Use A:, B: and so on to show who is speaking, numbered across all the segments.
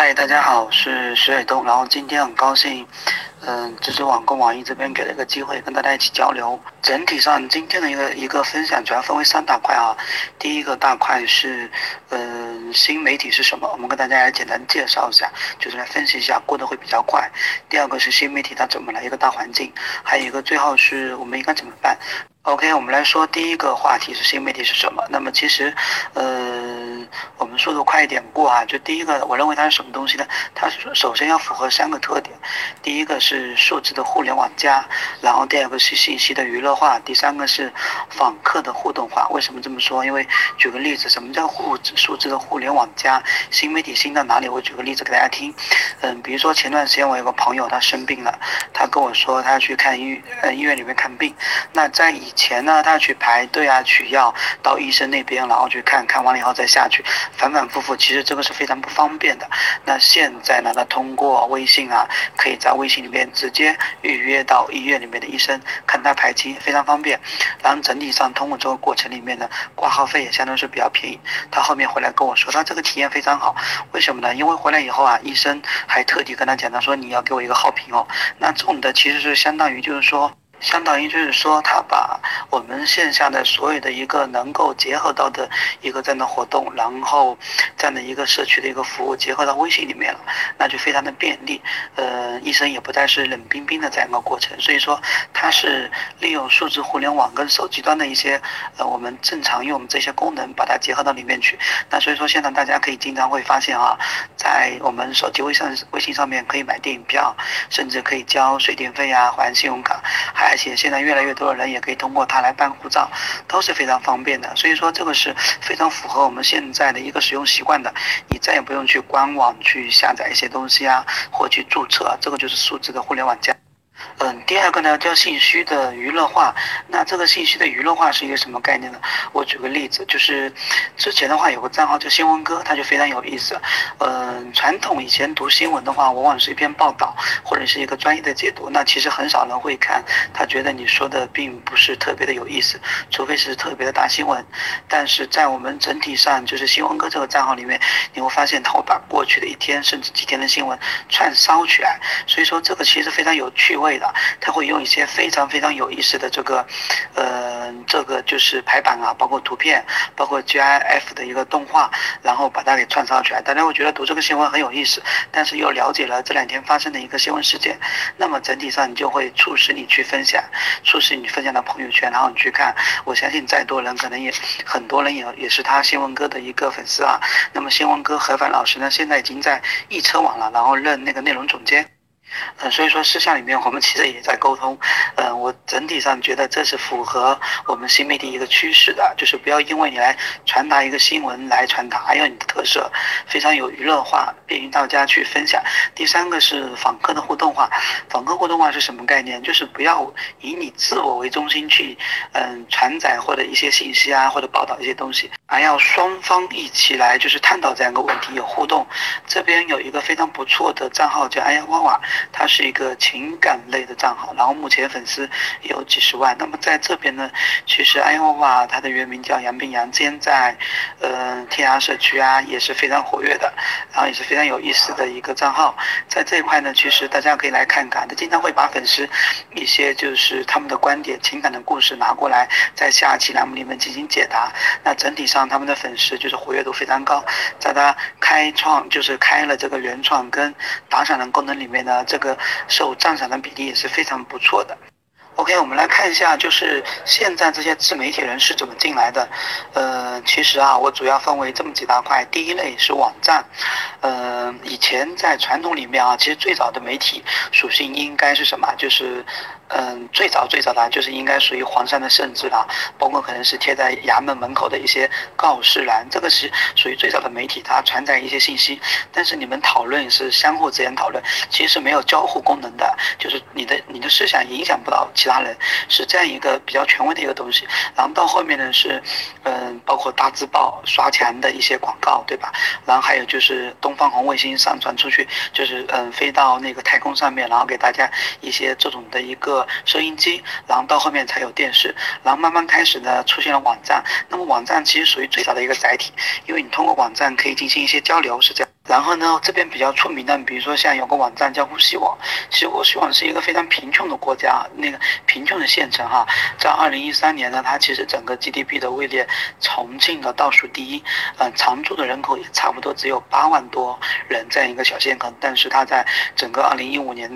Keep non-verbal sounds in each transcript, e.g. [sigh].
A: 嗨，大家好，我是石伟东，然后今天很高兴。嗯，知识网跟网易这边给了一个机会跟大家一起交流。整体上今天的一个一个分享主要分为三大块啊。第一个大块是，嗯，新媒体是什么？我们跟大家来简单介绍一下，就是来分析一下，过得会比较快。第二个是新媒体它怎么来一个大环境，还有一个最后是我们应该怎么办。OK，我们来说第一个话题是新媒体是什么？那么其实，呃，我们速度快一点过啊。就第一个，我认为它是什么东西呢？它首先要符合三个特点。第一个是数字的互联网加，然后第二个是信息的娱乐化，第三个是访客的互动化。为什么这么说？因为举个例子，什么叫互数字的互联网加？新媒体新到哪里？我举个例子给大家听。嗯，比如说前段时间我有个朋友他生病了，他跟我说他去看医呃医院里面看病。那在以前呢，他去排队啊，取药，到医生那边，然后去看看完了以后再下去，反反复复，其实这个是非常不方便的。那现在呢，他通过微信啊，可以在微信里面直接预约到医院里面的医生，看他排期，非常方便。然后整体上通过这个过程里面呢，挂号费也相当是比较便宜。他后面回来跟我说，他这个体验非常好。为什么呢？因为回来以后啊，医生还特地跟他讲，他说你要给我一个好评哦。那这种的其实是相当于就是说。相当于就是说，他把我们线下的所有的一个能够结合到的一个这样的活动，然后这样的一个社区的一个服务结合到微信里面了，那就非常的便利。呃，医生也不再是冷冰冰的这样一个过程，所以说它是利用数字互联网跟手机端的一些呃我们正常用这些功能，把它结合到里面去。那所以说现在大家可以经常会发现啊，在我们手机微信微信上面可以买电影票，甚至可以交水电费啊，还信用卡，还。而且现在越来越多的人也可以通过它来办护照，都是非常方便的。所以说这个是非常符合我们现在的一个使用习惯的。你再也不用去官网去下载一些东西啊，或去注册，这个就是数字的互联网加。嗯，第二个呢叫信息的娱乐化。那这个信息的娱乐化是一个什么概念呢？我举个例子，就是之前的话有个账号叫新闻哥，他就非常有意思。嗯，传统以前读新闻的话，往往是一篇报道或者是一个专业的解读，那其实很少人会看，他觉得你说的并不是特别的有意思，除非是特别的大新闻。但是在我们整体上，就是新闻哥这个账号里面，你会发现他会把过去的一天甚至几天的新闻串烧起来，所以说这个其实非常有趣味。的他会用一些非常非常有意思的这个，呃，这个就是排版啊，包括图片，包括 GIF 的一个动画，然后把它给串烧起来。大家会觉得读这个新闻很有意思，但是又了解了这两天发生的一个新闻事件，那么整体上你就会促使你去分享，促使你分享到朋友圈，然后你去看。我相信再多人可能也很多人也也是他新闻哥的一个粉丝啊。那么新闻哥何凡老师呢，现在已经在易车网了，然后任那个内容总监。嗯，所以说私下里面我们其实也在沟通。嗯，我整体上觉得这是符合我们新媒体一个趋势的，就是不要因为你来传达一个新闻来传达，要有你的特色，非常有娱乐化，便于大家去分享。第三个是访客的互动化，访客互动化是什么概念？就是不要以你自我为中心去，嗯，传载或者一些信息啊，或者报道一些东西，而要双方一起来就是探讨这样一个问题，有互动。这边有一个非常不错的账号叫哎呀娃娃。它是一个情感类的账号，然后目前粉丝有几十万。那么在这边呢，其实哎呦哇，它的原名叫杨冰杨，之前在呃天涯社区啊也是非常活跃的，然后也是非常有意思的一个账号。在这一块呢，其实大家可以来看看，他经常会把粉丝一些就是他们的观点、情感的故事拿过来，在下期栏目里面进行解答。那整体上他们的粉丝就是活跃度非常高，在他开创就是开了这个原创跟打赏的功能里面呢。这个受赞赏的比例也是非常不错的。OK，我们来看一下，就是现在这些自媒体人是怎么进来的。呃，其实啊，我主要分为这么几大块。第一类是网站，呃，以前在传统里面啊，其实最早的媒体属性应该是什么？就是。嗯，最早最早的就是应该属于黄山的圣旨了，包括可能是贴在衙门门口的一些告示栏，这个是属于最早的媒体，它传载一些信息。但是你们讨论是相互之间讨论，其实是没有交互功能的，就是你的你的思想影响不到其他人，是这样一个比较权威的一个东西。然后到后面呢是，嗯，包括大字报刷墙的一些广告，对吧？然后还有就是东方红卫星上传出去，就是嗯飞到那个太空上面，然后给大家一些这种的一个。收音机，然后到后面才有电视，然后慢慢开始呢出现了网站。那么网站其实属于最早的一个载体，因为你通过网站可以进行一些交流，是这样。然后呢，这边比较出名的，比如说像有个网站叫呼吸网，其实呼吸网是一个非常贫穷的国家，那个贫穷的县城哈，在二零一三年呢，它其实整个 GDP 的位列重庆的倒数第一，嗯，常住的人口也差不多只有八万多人这样一个小县城，但是它在整个二零一五年，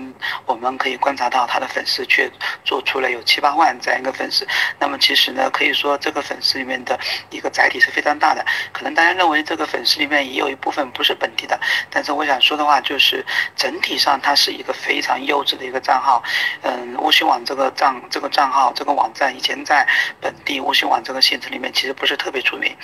A: 我们可以观察到它的粉丝却做出了有七八万这样一个粉丝，那么其实呢，可以说这个粉丝里面的一个载体是非常大的，可能大家认为这个粉丝里面也有一部分不是本地。但是我想说的话就是，整体上它是一个非常优质的一个账号。嗯，乌溪网这个账这个账号这个网站以前在本地乌溪网这个县城里面其实不是特别出名。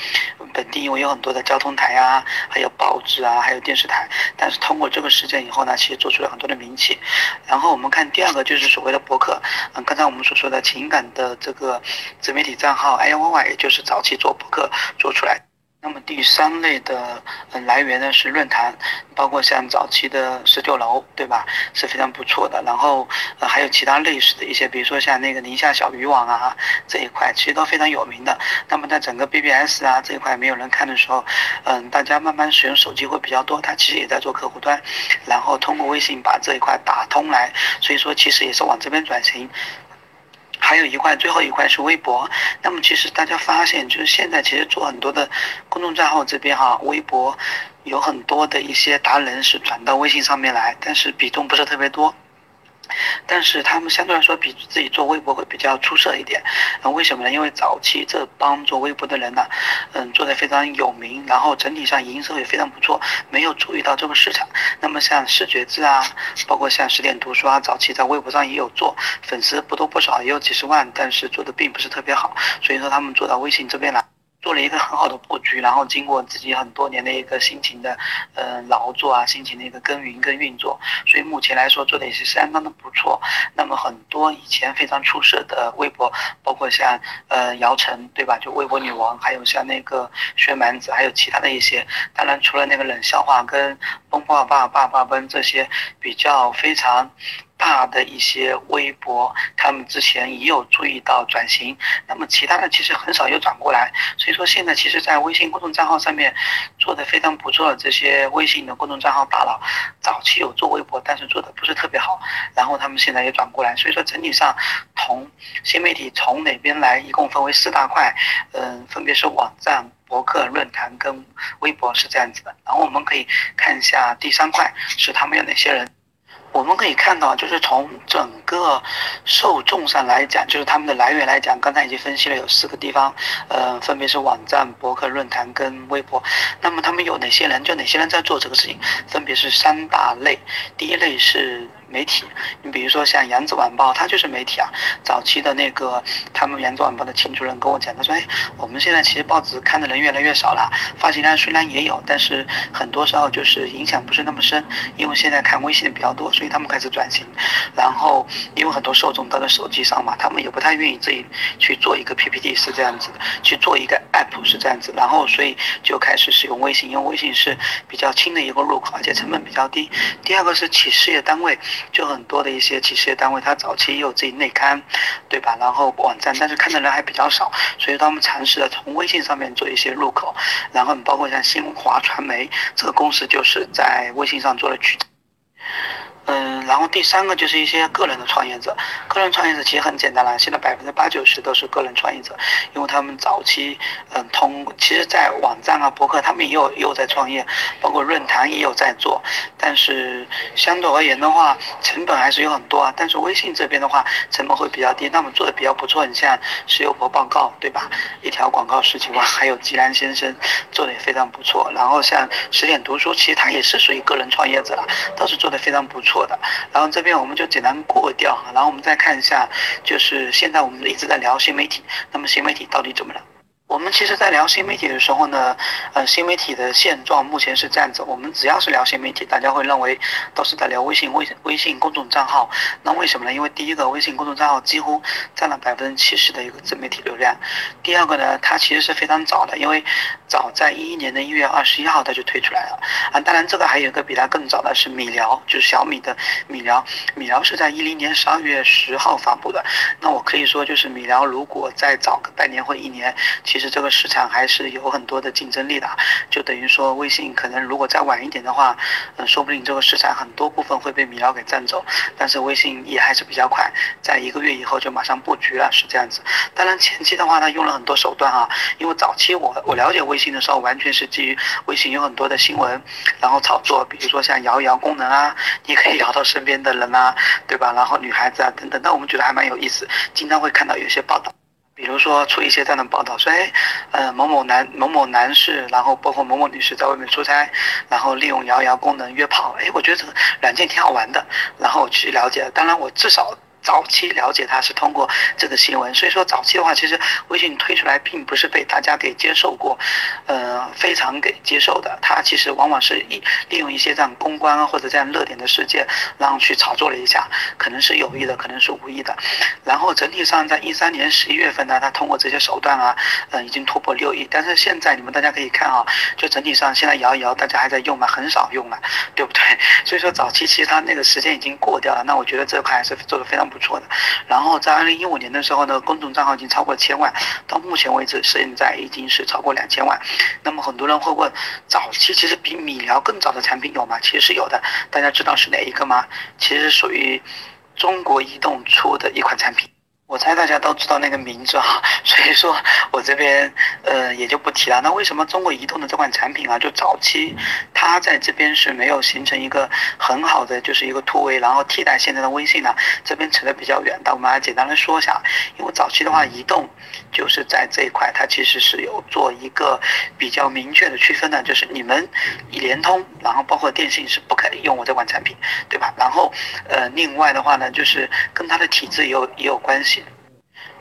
A: 本地因为有很多的交通台啊，还有报纸啊，还有电视台。但是通过这个事件以后呢，其实做出了很多的名气。然后我们看第二个就是所谓的博客。嗯，刚才我们所说的情感的这个自媒体账号 i y y 也就是早期做博客做出来。那么第三类的来源呢是论坛，包括像早期的十九楼，对吧？是非常不错的。然后呃还有其他类似的一些，比如说像那个宁夏小渔网啊这一块，其实都非常有名的。那么在整个 BBS 啊这一块没有人看的时候，嗯，大家慢慢使用手机会比较多，它其实也在做客户端，然后通过微信把这一块打通来，所以说其实也是往这边转型。还有一块，最后一块是微博。那么其实大家发现，就是现在其实做很多的公众账号这边哈，微博有很多的一些达人是转到微信上面来，但是比重不是特别多。但是他们相对来说比自己做微博会比较出色一点，那为什么呢？因为早期这帮做微博的人呢，嗯，做的非常有名，然后整体上营收也非常不错，没有注意到这个市场。那么像视觉字啊，包括像十点读书啊，早期在微博上也有做，粉丝不多不少，也有几十万，但是做的并不是特别好，所以说他们做到微信这边来。做了一个很好的布局，然后经过自己很多年的一个辛勤的，呃劳作啊，辛勤的一个耕耘跟运作，所以目前来说做的也是相当的不错。那么很多以前非常出色的微博，包括像呃姚晨对吧，就微博女王，还有像那个薛蛮子，还有其他的一些。当然除了那个冷笑话跟崩爸爸爸爸奔这些比较非常。大的一些微博，他们之前也有注意到转型，那么其他的其实很少有转过来，所以说现在其实，在微信公众账号上面做的非常不错的这些微信的公众账号大佬，早期有做微博，但是做的不是特别好，然后他们现在也转过来，所以说整体上从新媒体从哪边来，一共分为四大块，嗯，分别是网站、博客、论坛跟微博是这样子的，然后我们可以看一下第三块是他们有哪些人。我们可以看到，就是从整个受众上来讲，就是他们的来源来讲，刚才已经分析了有四个地方，呃，分别是网站、博客、论坛跟微博。那么他们有哪些人？就哪些人在做这个事情？分别是三大类。第一类是。媒体，你比如说像《扬子晚报》，它就是媒体啊。早期的那个，他们《扬子晚报》的秦主任跟我讲，他说：“哎，我们现在其实报纸看的人越来越少了，发行量虽然也有，但是很多时候就是影响不是那么深，因为现在看微信的比较多，所以他们开始转型。然后，因为很多受众都在手机上嘛，他们也不太愿意自己去做一个 PPT 是这样子的，去做一个 App 是这样子。然后，所以就开始使用微信，因为微信是比较轻的一个入口，而且成本比较低。第二个是企事业单位。就很多的一些企事业单位，它早期也有自己内刊，对吧？然后网站，但是看的人还比较少，所以他们尝试了从微信上面做一些入口，然后包括像新华传媒这个公司，就是在微信上做了。嗯，然后第三个就是一些个人的创业者，个人创业者其实很简单了，现在百分之八九十都是个人创业者，因为他们早期嗯通，其实在网站啊、博客他们也有也有在创业，包括论坛也有在做，但是相对而言的话，成本还是有很多啊。但是微信这边的话，成本会比较低，那么做的比较不错。你像石油博报告对吧？一条广告十几万，还有吉兰先生做的也非常不错。然后像十点读书，其实他也是属于个人创业者了，都是做的非常不错过的。然后这边我们就简单过掉哈，然后我们再看一下，就是现在我们一直在聊新媒体，那么新媒体到底怎么了？我们其实，在聊新媒体的时候呢，呃，新媒体的现状目前是这样子。我们只要是聊新媒体，大家会认为都是在聊微信、微微信公众账号。那为什么呢？因为第一个，微信公众账号几乎占了百分之七十的一个自媒体流量。第二个呢，它其实是非常早的，因为早在一一年的一月二十一号它就推出来了。啊，当然这个还有一个比它更早的是米聊，就是小米的米聊。米聊是在一零年十二月十号发布的。那我可以说，就是米聊如果再早个半年或一年，其其实这个市场还是有很多的竞争力的，就等于说微信可能如果再晚一点的话，嗯，说不定这个市场很多部分会被米聊给占走。但是微信也还是比较快，在一个月以后就马上布局了，是这样子。当然前期的话，它用了很多手段啊，因为早期我我了解微信的时候，完全是基于微信有很多的新闻，然后炒作，比如说像摇一摇功能啊，你可以 [laughs] 摇到身边的人啊，对吧？然后女孩子啊等等，那我们觉得还蛮有意思，经常会看到有些报道。比如说出一些这样的报道，说哎，呃某某男某某男士，然后包括某某女士在外面出差，然后利用摇摇功能约炮，哎，我觉得这个软件挺好玩的，然后去了解。当然我至少。早期了解它是通过这个新闻，所以说早期的话，其实微信推出来并不是被大家给接受过，呃，非常给接受的。它其实往往是一利用一些这样公关啊或者这样热点的事件，然后去炒作了一下，可能是有意的，可能是无意的。然后整体上在一三年十一月份呢，它通过这些手段啊，嗯，已经突破六亿。但是现在你们大家可以看啊，就整体上现在摇一摇，大家还在用吗？很少用了，对不对？所以说早期其实它那个时间已经过掉了。那我觉得这块还是做的非常。不错的，然后在二零一五年的时候呢，公众账号已经超过千万，到目前为止现在已经是超过两千万。那么很多人会问，早期其实比米聊更早的产品有吗？其实是有的，大家知道是哪一个吗？其实属于中国移动出的一款产品。我猜大家都知道那个名字啊，所以说我这边呃也就不提了。那为什么中国移动的这款产品啊，就早期它在这边是没有形成一个很好的就是一个突围，然后替代现在的微信呢？这边扯得比较远，但我们来简单的说一下。因为早期的话，移动就是在这一块，它其实是有做一个比较明确的区分的，就是你们联通，然后包括电信是不可以用我这款产品，对吧？然后呃另外的话呢，就是跟它的体制也有也有关系。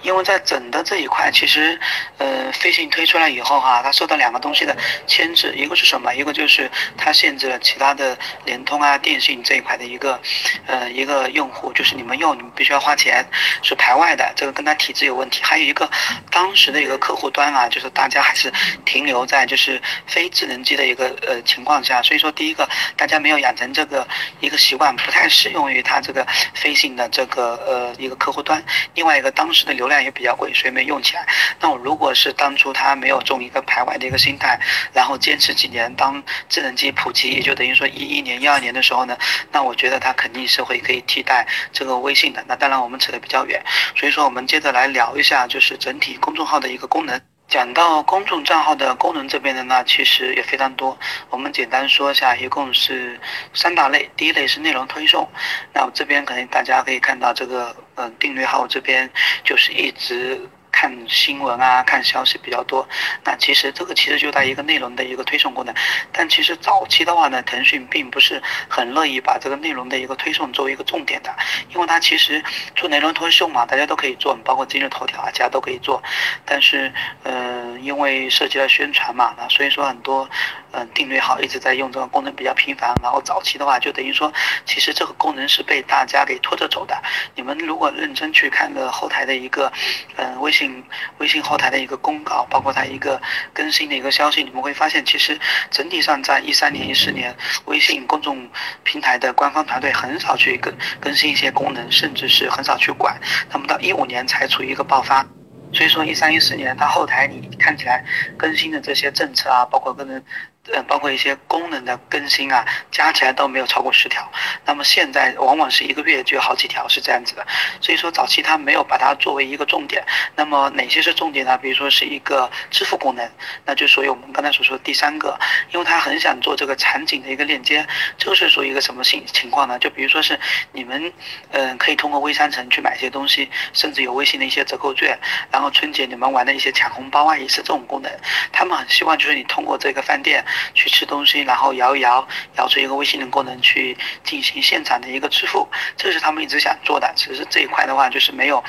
A: 因为在整的这一块，其实，呃，飞信推出来以后哈，它受到两个东西的牵制，一个是什么？一个就是它限制了其他的联通啊、电信这一块的一个，呃，一个用户，就是你们用你们必须要花钱，是排外的，这个跟它体制有问题。还有一个当时的一个客户端啊，就是大家还是停留在就是非智能机的一个呃情况下，所以说第一个大家没有养成这个一个习惯，不太适用于它这个飞信的这个呃一个客户端。另外一个当时的流流量也比较贵，所以没用起来。那我如果是当初他没有中一个排外的一个心态，然后坚持几年，当智能机普及，也就等于说一一年、一二年的时候呢，那我觉得它肯定是会可以替代这个微信的。那当然我们扯得比较远，所以说我们接着来聊一下，就是整体公众号的一个功能。讲到公众账号的功能这边的呢，其实也非常多。我们简单说一下，一共是三大类。第一类是内容推送，那我这边可能大家可以看到这个，嗯，订阅号这边就是一直。看新闻啊，看消息比较多。那其实这个其实就在一个内容的一个推送功能。但其实早期的话呢，腾讯并不是很乐意把这个内容的一个推送作为一个重点的，因为它其实做内容推送嘛，大家都可以做，包括今日头条啊，其他都可以做。但是，嗯，因为涉及到宣传嘛，那所以说很多，嗯，定位好一直在用这个功能比较频繁。然后早期的话，就等于说，其实这个功能是被大家给拖着走的。你们如果认真去看个后台的一个，嗯，微信。微信后台的一个公告，包括它一个更新的一个消息，你们会发现，其实整体上在一三年、一四年，微信公众平台的官方团队很少去更更新一些功能，甚至是很少去管。那么到一五年才处于一个爆发，所以说一三一四年它后台你看起来更新的这些政策啊，包括个人。呃，包括一些功能的更新啊，加起来都没有超过十条。那么现在往往是一个月就有好几条，是这样子的。所以说早期它没有把它作为一个重点。那么哪些是重点呢？比如说是一个支付功能，那就属于我们刚才所说的第三个，因为他很想做这个场景的一个链接。就是属于一个什么情情况呢？就比如说是你们，嗯，可以通过微商城去买一些东西，甚至有微信的一些折扣券，然后春节你们玩的一些抢红包啊，也是这种功能。他们很希望就是你通过这个饭店。去吃东西，然后摇一摇，摇出一个微信的功能去进行现场的一个支付，这是他们一直想做的。只是这一块的话，就是没有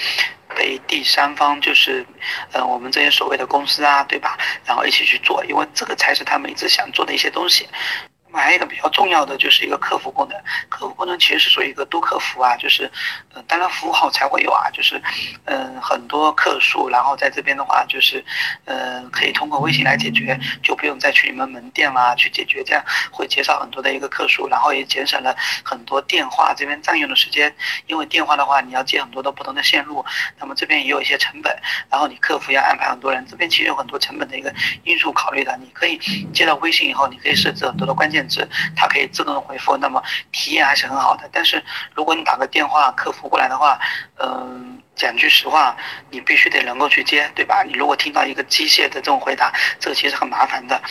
A: 被第三方，就是呃我们这些所谓的公司啊，对吧？然后一起去做，因为这个才是他们一直想做的一些东西。还有一个比较重要的就是一个客服功能，客服功能其实是属于一个多客服啊，就是，呃，当然服务好才会有啊，就是，嗯，很多客数，然后在这边的话就是，嗯，可以通过微信来解决，就不用再去你们门店啦去解决，这样会减少很多的一个客数，然后也节省了很多电话这边占用的时间，因为电话的话你要接很多的不同的线路，那么这边也有一些成本，然后你客服要安排很多人，这边其实有很多成本的一个因素考虑的，你可以接到微信以后，你可以设置很多的关键。限制，它可以自动回复，那么体验还是很好的。但是如果你打个电话客服过来的话，嗯，讲句实话，你必须得能够去接，对吧？你如果听到一个机械的这种回答，这个其实很麻烦的。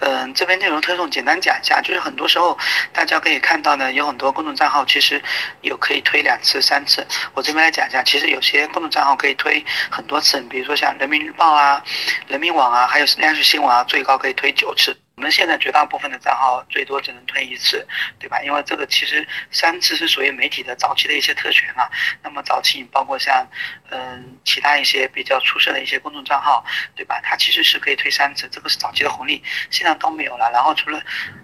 A: 嗯，这边内容推送简单讲一下，就是很多时候大家可以看到呢，有很多公众账号其实有可以推两次、三次。我这边来讲一下，其实有些公众账号可以推很多次，比如说像人民日报啊、人民网啊，还有央视新闻啊，最高可以推九次。我们现在绝大部分的账号最多只能推一次，对吧？因为这个其实三次是属于媒体的早期的一些特权啊。那么早期包括像，嗯，其他一些比较出色的一些公众账号，对吧？它其实是可以推三次，这个是早期的红利，现在都没有了。然后除了，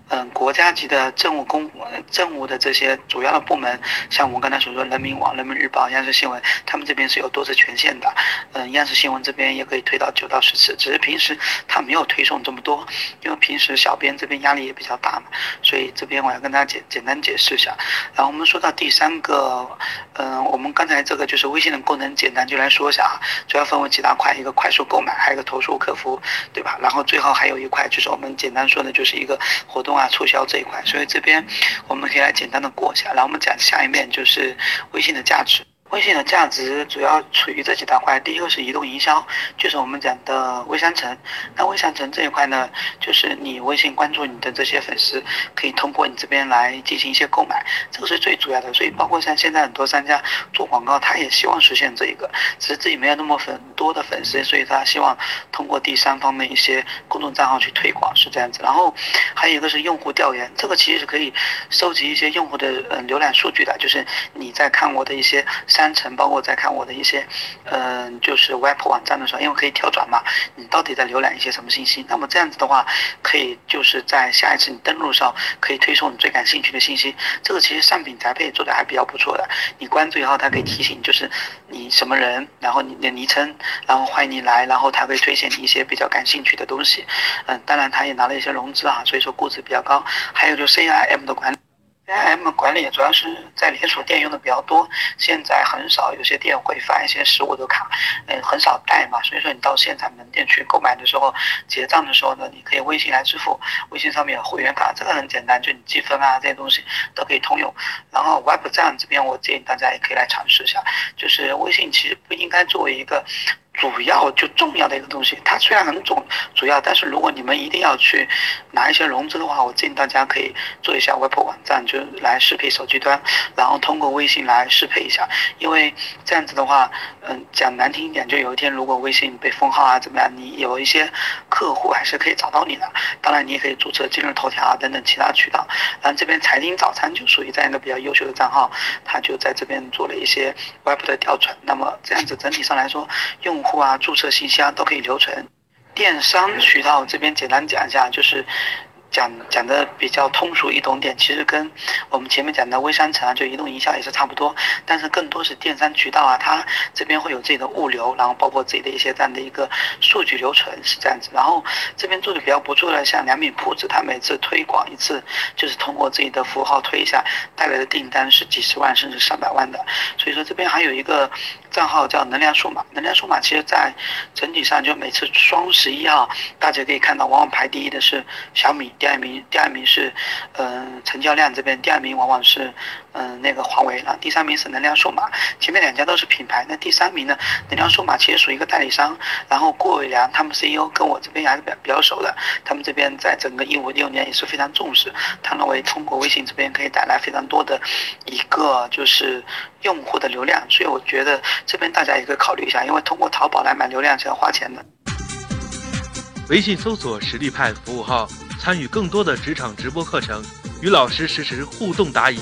A: 嗯，国家级的政务公政务的这些主要的部门，像我们刚才所说人民网、人民日报、央视新闻，他们这边是有多次权限的。嗯，央视新闻这边也可以推到九到十次，只是平时它没有推送这么多，因为平时。小编这边压力也比较大嘛，所以这边我要跟大家简简单解释一下。然后我们说到第三个，嗯，我们刚才这个就是微信的功能，简单就来说一下啊，主要分为几大块，一个快速购买，还有一个投诉客服，对吧？然后最后还有一块就是我们简单说的就是一个活动啊促销这一块，所以这边我们可以来简单的过一下。然后我们讲下一面就是微信的价值。微信的价值主要处于这几大块，第一个是移动营销，就是我们讲的微商城。那微商城这一块呢，就是你微信关注你的这些粉丝，可以通过你这边来进行一些购买，这个是最主要的。所以包括像现在很多商家做广告，他也希望实现这一个，只是自己没有那么很多的粉丝，所以他希望通过第三方的一些公众账号去推广，是这样子。然后还有一个是用户调研，这个其实是可以收集一些用户的嗯浏览数据的，就是你在看我的一些商。商城，包括在看我的一些，嗯，就是 web 网站的时候，因为可以跳转嘛，你到底在浏览一些什么信息？那么这样子的话，可以就是在下一次你登录上可以推送你最感兴趣的信息。这个其实上品宅配做的还比较不错的。你关注以后，它可以提醒，就是你什么人，然后你的昵称，然后欢迎你来，然后它会推荐你一些比较感兴趣的东西。嗯，当然它也拿了一些融资啊，所以说估值比较高。还有就 CIM 的管理。CRM 管理主要是在连锁店用的比较多，现在很少有些店会发一些实物的卡，嗯，很少带嘛，所以说你到现场门店去购买的时候，结账的时候呢，你可以微信来支付，微信上面有会员卡，这个很简单，就你积分啊这些东西都可以通用。然后 Web 站这边，我建议大家也可以来尝试一下，就是微信其实不应该作为一个。主要就重要的一个东西，它虽然很重主要，但是如果你们一定要去拿一些融资的话，我建议大家可以做一下 Web 网站，就来适配手机端，然后通过微信来适配一下，因为这样子的话，嗯，讲难听一点，就有一天如果微信被封号啊怎么样，你有一些客户还是可以找到你的。当然，你也可以注册今日头条啊等等其他渠道。然后这边财经早餐就属于这样一个比较优秀的账号，他就在这边做了一些 Web 的调存。那么这样子整体上来说，用户啊，注册信息啊都可以留存。电商渠道这边简单讲一下，就是。讲讲的比较通俗易懂点，其实跟我们前面讲的微商城啊，就移动营销也是差不多，但是更多是电商渠道啊，它这边会有自己的物流，然后包括自己的一些这样的一个数据留存是这样子。然后这边做的比较不错的，像良品铺子，它每次推广一次，就是通过自己的服务号推一下，带来的订单是几十万甚至上百万的。所以说这边还有一个账号叫能量数码，能量数码其实在整体上就每次双十一啊，大家可以看到，往往排第一的是小米，第二名第二名是嗯成交量这边，第二名往往是嗯那个华为，然后第三名是能量数码，前面两家都是品牌，那第三名呢，能量数码其实属于一个代理商，然后郭伟良他们 CEO 跟我这边还是比较比较熟的，他们这边在整个一五六年也是非常重视，他认为通过微信这边可以带来非常多的一个就是用户的流量，所以我觉得这边大家也可以考虑一下，因为通过淘宝来买流量是要花钱的。
B: 微信搜索“实力派”服务号，参与更多的职场直播课程，与老师实时互动答疑。